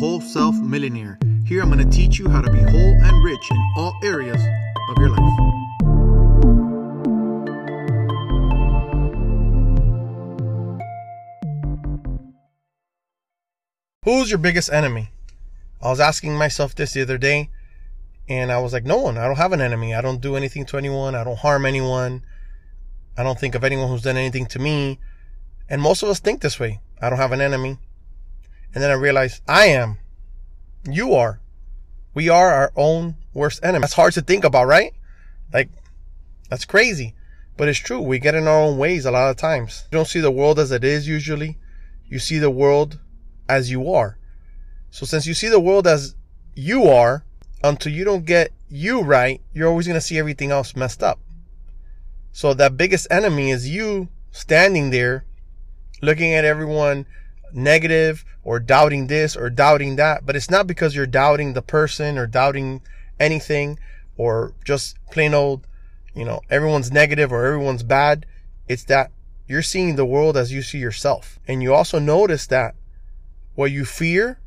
Whole Self Millionaire. Here I'm going to teach you how to be whole and rich in all areas of your life. Who's your biggest enemy? I was asking myself this the other day, and I was like, no one. I don't have an enemy. I don't do anything to anyone. I don't harm anyone. I don't think of anyone who's done anything to me. And most of us think this way. I don't have an enemy. And then I realized I am. You are. We are our own worst enemy. That's hard to think about, right? Like, that's crazy. But it's true. We get in our own ways a lot of times. You don't see the world as it is usually. You see the world as you are. So since you see the world as you are, until you don't get you right, you're always going to see everything else messed up. So that biggest enemy is you standing there looking at everyone negative or doubting this or doubting that. But it's not because you're doubting the person or doubting anything or just plain old, you know, everyone's negative or everyone's bad. It's that you're seeing the world as you see yourself. And you also notice that what you fear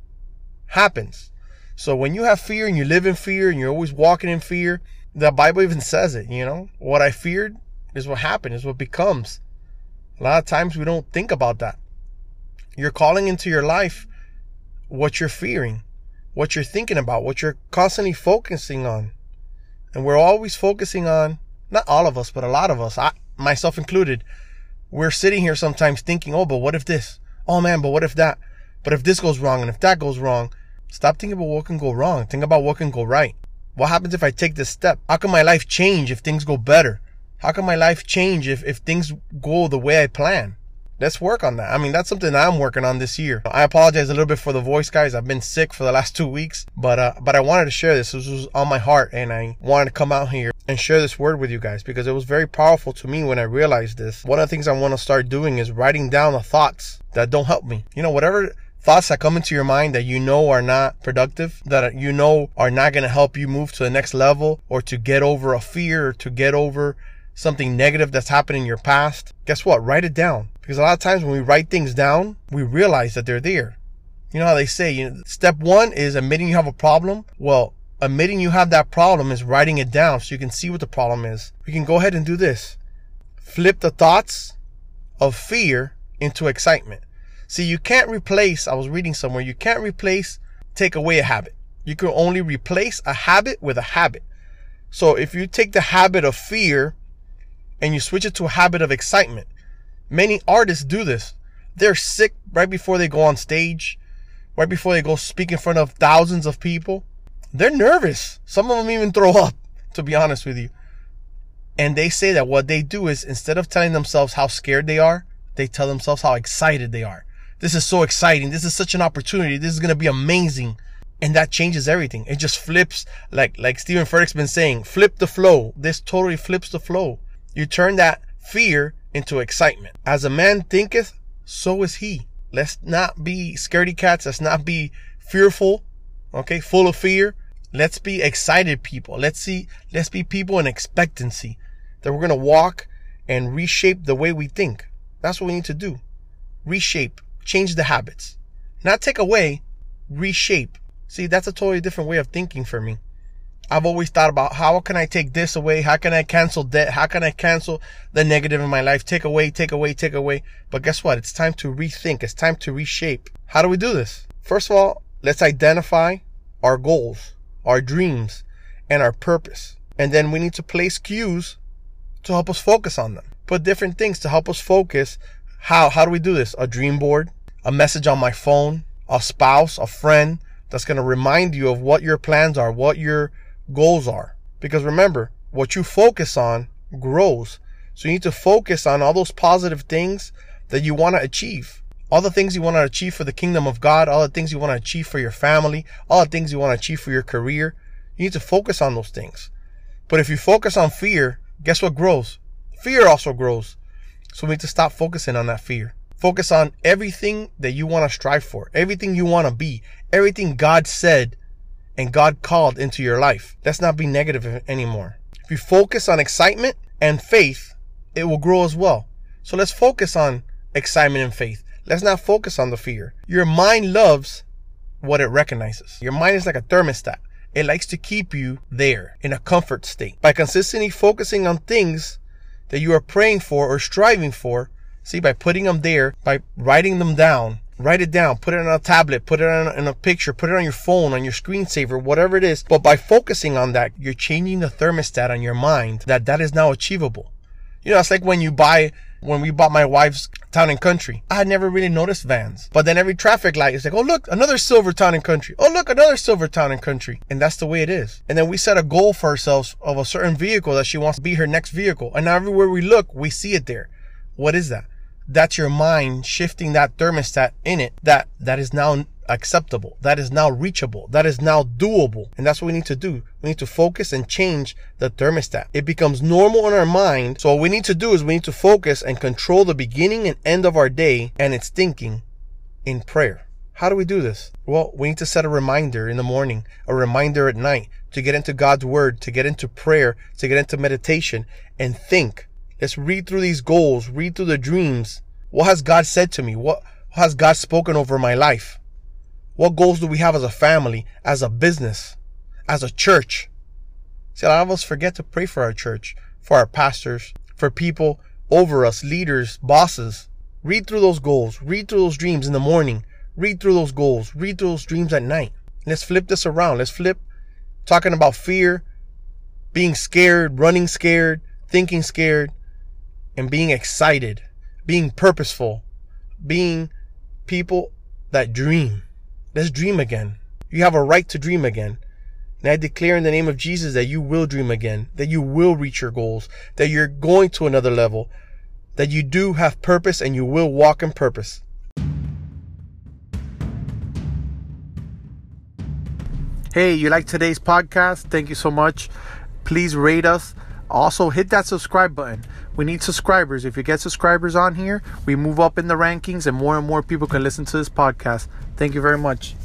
happens. So when you have fear and you live in fear and you're always walking in fear, the Bible even says it, you know, what I feared is what happened, is what becomes. A lot of times we don't think about that. You're calling into your life what you're fearing, what you're thinking about, what you're constantly focusing on. And we're always focusing on, not all of us, but a lot of us, I, myself included, we're sitting here sometimes thinking, oh, but what if this? Oh man, but what if that? But if this goes wrong and if that goes wrong, stop thinking about what can go wrong. Think about what can go right. What happens if I take this step? How can my life change if things go better? How can my life change if, if things go the way I plan? Let's work on that. I mean, that's something I'm working on this year. I apologize a little bit for the voice, guys. I've been sick for the last two weeks, but, uh, but I wanted to share this. This was on my heart and I wanted to come out here and share this word with you guys because it was very powerful to me when I realized this. One of the things I want to start doing is writing down the thoughts that don't help me. You know, whatever thoughts that come into your mind that you know are not productive, that you know are not going to help you move to the next level or to get over a fear or to get over something negative that's happened in your past, guess what? Write it down. Because a lot of times when we write things down, we realize that they're there. You know how they say, you know, step one is admitting you have a problem. Well, admitting you have that problem is writing it down so you can see what the problem is. We can go ahead and do this. Flip the thoughts of fear into excitement. See, you can't replace, I was reading somewhere, you can't replace, take away a habit. You can only replace a habit with a habit. So if you take the habit of fear and you switch it to a habit of excitement. Many artists do this. They're sick right before they go on stage, right before they go speak in front of thousands of people. They're nervous. Some of them even throw up, to be honest with you. And they say that what they do is instead of telling themselves how scared they are, they tell themselves how excited they are. This is so exciting. This is such an opportunity. This is going to be amazing. And that changes everything. It just flips, like, like Steven Furtick's been saying, flip the flow. This totally flips the flow. You turn that fear into excitement. As a man thinketh, so is he. Let's not be scaredy cats. Let's not be fearful. Okay. Full of fear. Let's be excited people. Let's see, let's be people in expectancy that we're going to walk and reshape the way we think. That's what we need to do. Reshape, change the habits, not take away, reshape. See, that's a totally different way of thinking for me. I've always thought about how can I take this away? How can I cancel debt? How can I cancel the negative in my life? Take away, take away, take away. But guess what? It's time to rethink. It's time to reshape. How do we do this? First of all, let's identify our goals, our dreams, and our purpose. And then we need to place cues to help us focus on them. Put different things to help us focus. How, how do we do this? A dream board, a message on my phone, a spouse, a friend that's going to remind you of what your plans are, what your goals are. Because remember, what you focus on grows. So you need to focus on all those positive things that you want to achieve. All the things you want to achieve for the kingdom of God, all the things you want to achieve for your family, all the things you want to achieve for your career. You need to focus on those things. But if you focus on fear, guess what grows? Fear also grows. So we need to stop focusing on that fear. Focus on everything that you want to strive for, everything you want to be, everything God said and God called into your life. Let's not be negative anymore. If you focus on excitement and faith, it will grow as well. So let's focus on excitement and faith. Let's not focus on the fear. Your mind loves what it recognizes. Your mind is like a thermostat. It likes to keep you there in a comfort state. By consistently focusing on things that you are praying for or striving for, see, by putting them there, by writing them down, write it down, put it on a tablet, put it on in a picture, put it on your phone, on your screensaver, whatever it is. But by focusing on that, you're changing the thermostat on your mind that that is now achievable. You know, it's like when you buy, when we bought my wife's town and country. I had never really noticed vans. But then every traffic light is like, oh, look, another silver town and country. Oh, look, another silver town and country. And that's the way it is. And then we set a goal for ourselves of a certain vehicle that she wants to be her next vehicle. And now everywhere we look, we see it there. What is that? That's your mind shifting that thermostat in it that, that is now acceptable. That is now reachable. That is now doable. And that's what we need to do. We need to focus and change the thermostat. It becomes normal in our mind. So what we need to do is we need to focus and control the beginning and end of our day and its thinking in prayer. How do we do this? Well, we need to set a reminder in the morning, a reminder at night to get into God's word, to get into prayer, to get into meditation and think. Let's read through these goals, read through the dreams. What has God said to me? What has God spoken over my life? What goals do we have as a family, as a business, as a church? See, a lot of us forget to pray for our church, for our pastors, for people over us, leaders, bosses. Read through those goals, read through those dreams in the morning, read through those goals, read through those dreams at night. Let's flip this around. Let's flip talking about fear, being scared, running scared, thinking scared, and being excited, being purposeful, being people that dream. Let's dream again. You have a right to dream again. And I declare in the name of Jesus that you will dream again, that you will reach your goals, that you're going to another level, that you do have purpose and you will walk in purpose. Hey, you like today's podcast? Thank you so much. Please rate us. Also, hit that subscribe button. We need subscribers. If you get subscribers on here, we move up in the rankings and more and more people can listen to this podcast. Thank you very much.